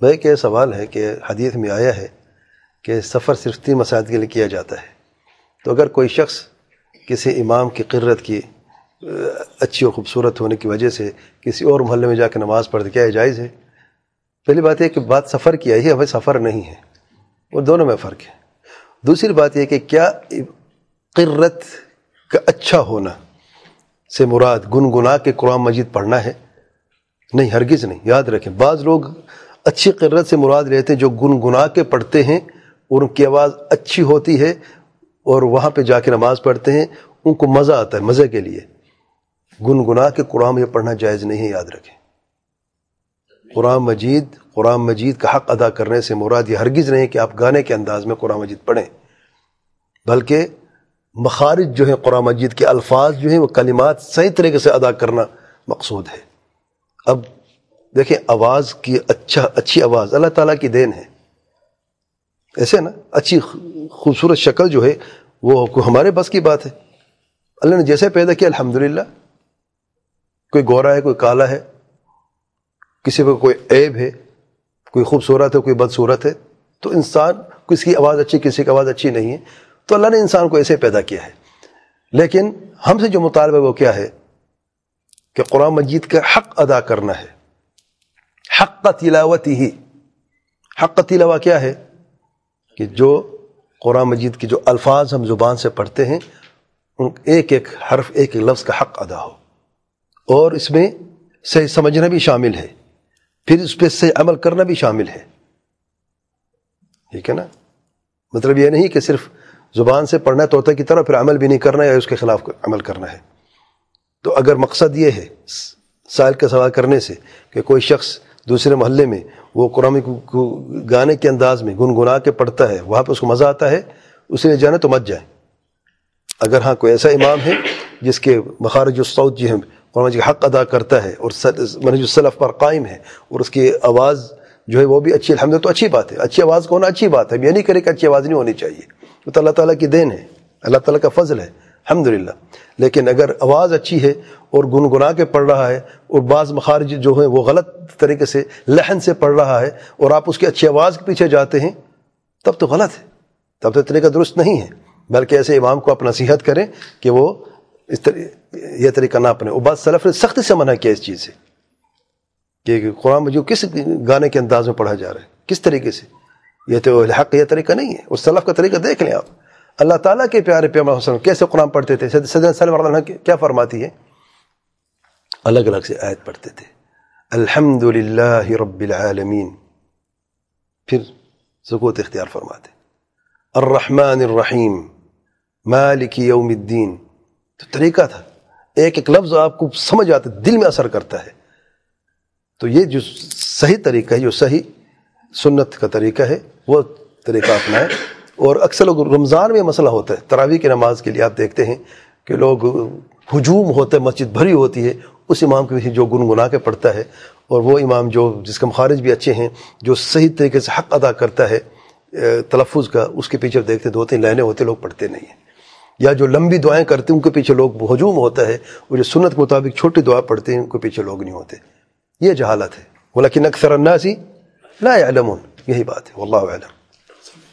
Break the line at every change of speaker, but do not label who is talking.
بھائی کہ سوال ہے کہ حدیث میں آیا ہے کہ سفر صرف تین مساجد کے لیے کیا جاتا ہے؟ تو اگر کوئی شخص کسی امام کی قرت کی اچھی و خوبصورت ہونے کی وجہ سے کسی اور محلے میں جا کے نماز پڑھ کیا جائز ہے؟ پہلی بات یہ کہ بات سفر کی آئی ہے ہمیں سفر نہیں ہے۔ وہ دونوں میں فرق ہے۔ دوسری بات یہ کہ کیا قرت کا اچھا ہونا سے مراد گنگنا کے قرآن مجید پڑھنا ہے؟ نہیں، ہرگز نہیں، یاد رکھیں۔ بعض لوگ اچھی قرت سے مراد لیتے ہیں جو گنگنا کے پڑھتے ہیں، اور ان کی آواز اچھی ہوتی ہے اور وہاں پہ جا کے نماز پڑھتے ہیں، ان کو مزہ آتا ہے، مزے کے لیے۔ گنگنا کے قرآن یہ پڑھنا جائز نہیں ہے، یاد رکھیں۔ قرآن مجید قرآن مجید کا حق ادا کرنے سے مراد یہ ہرگز نہیں کہ آپ گانے کے انداز میں قرآن مجید پڑھیں۔ بلکہ مخارج جو ہیں قرآن مجید کے الفاظ جو ہیں، وہ کلمات صحیح طریقے سے ادا کرنا مقصود ہے۔ اب دیکھیں آواز کی اچھا اچھی آواز، اللہ تعالیٰ کی دین ہے۔ ایسے نا، اچھی خوبصورت شکل جو ہے، وہ ہمارے بس کی بات ہے۔ اللہ نے جیسے پیدا کیا، الحمدللہ۔ کوئی گورا ہے، کوئی کالا ہے، کسی کو کوئی عیب ہے، کوئی خوبصورت ہے، کوئی بدصورت ہے، تو انسان کسی کی آواز اچھی، کسی کی آواز اچھی نہیں ہے۔ تو اللہ نے انسان کو ایسے پیدا کیا ہے۔ لیکن ہم سے جو مطالبہ وہ کیا ہے؟ کہ قرآن مجید کا حق ادا کرنا ہے۔ حق تلاوت ہی حق کا تلاوہ کیا ہے؟ کہ جو قرآن مجید کی جو الفاظ ہم زبان سے پڑھتے ہیں، ان ایک ایک حرف، ایک ایک لفظ کا حق ادا ہو۔ اور اس میں صحیح سمجھنا بھی شامل ہے۔ پھر اس پہ صحیح عمل کرنا بھی شامل ہے۔ ٹھیک ہے نا؟ مطلب یہ نہیں کہ صرف زبان سے پڑھنا طوطے کی طرح پھر عمل بھی نہیں کرنا ہے یا اس کے خلاف عمل کرنا ہے۔ تو اگر مقصد یہ ہے سائل کا سوال کرنے سے کہ کوئی شخص دوسرے محلے میں وہ قرآن کو گانے کے انداز میں گنگنا کے پڑھتا ہے، وہاں پہ اس کو مزہ آتا ہے، اس لیے جانے تو مت جائیں اگر ہاں کوئی ایسا امام ہے جس کے مخارج الصوت جی ہیں، قرآن جی حق ادا کرتا ہے اور منج الصلف پر قائم ہے اور اس کی آواز جو ہے وہ بھی اچھی الحمد تو اچھی بات ہے۔ اچھی آواز کو ہونا اچھی بات ہے یہ نہیں کرے کہ اچھی آواز نہیں ہونی چاہیے۔ وہ تو اللہ تعالیٰ کی دین ہے، اللہ تعالیٰ کا فضل ہے۔ الحمد لیکن اگر آواز اچھی ہے اور گنگنا کے پڑھ رہا ہے اور بعض مخارج جو ہیں وہ غلط طریقے سے لہن سے پڑھ رہا ہے اور آپ اس کی اچھی آواز کے پیچھے جاتے ہیں، تب تو غلط ہے۔ تب تو طریقہ درست نہیں ہے۔ بلکہ ایسے امام کو آپ نصیحت کریں کہ وہ اس طرح یہ طریقہ نہ اپنے۔ وہ بات سلف نے سختی سے منع کیا اس چیز سے کہ قرآن مجھے کس گانے کے انداز میں پڑھا جا رہا ہے، کس طریقے سے؟ یہ تو حق، یہ طریقہ نہیں ہے۔ اس سلف کا طریقہ دیکھ لیں آپ۔ اللہ تعالیٰ کے پیارے پیار وسلم کیسے قرآن پڑھتے تھے؟ صدر کیا فرماتی ہے؟ الگ الگ سے آیت پڑھتے تھے۔ الحمد للہ رب العالمین۔ پھر سکوت اختیار فرماتے۔ الرحمن الرحیم۔ مالک یوم الدین۔ تو طریقہ تھا۔ ایک ایک لفظ آپ کو سمجھ آتا، دل میں اثر کرتا ہے۔ تو یہ جو صحیح طریقہ ہے، جو صحیح سنت کا طریقہ ہے، وہ طریقہ اپنائیں۔ اور اکثر لوگ رمضان میں مسئلہ ہوتا ہے، تراویح کی نماز کے لیے آپ دیکھتے ہیں کہ لوگ ہجوم ہوتے مسجد بھری ہوتی ہے، اس امام کے پیچھے جو گنگنا کے پڑھتا ہے اور وہ امام جو جس کے مخارج بھی اچھے ہیں، جو صحیح طریقے سے حق ادا کرتا ہے تلفظ کا، اس کے پیچھے دیکھتے دو تین لہنے ہوتے لوگ پڑھتے نہیں ہیں۔ یا جو لمبی دعائیں کرتے ہیں، ان کے پیچھے لوگ ہجوم ہوتا ہے اور جو سنت کے مطابق چھوٹی دعا پڑھتے ہیں، ان کے پیچھے لوگ نہیں ہوتے۔ یہ جہالت ہے۔ بولا کہ نقصر الناسی لا يعلمون۔ یہی بات ہے۔ واللہ علم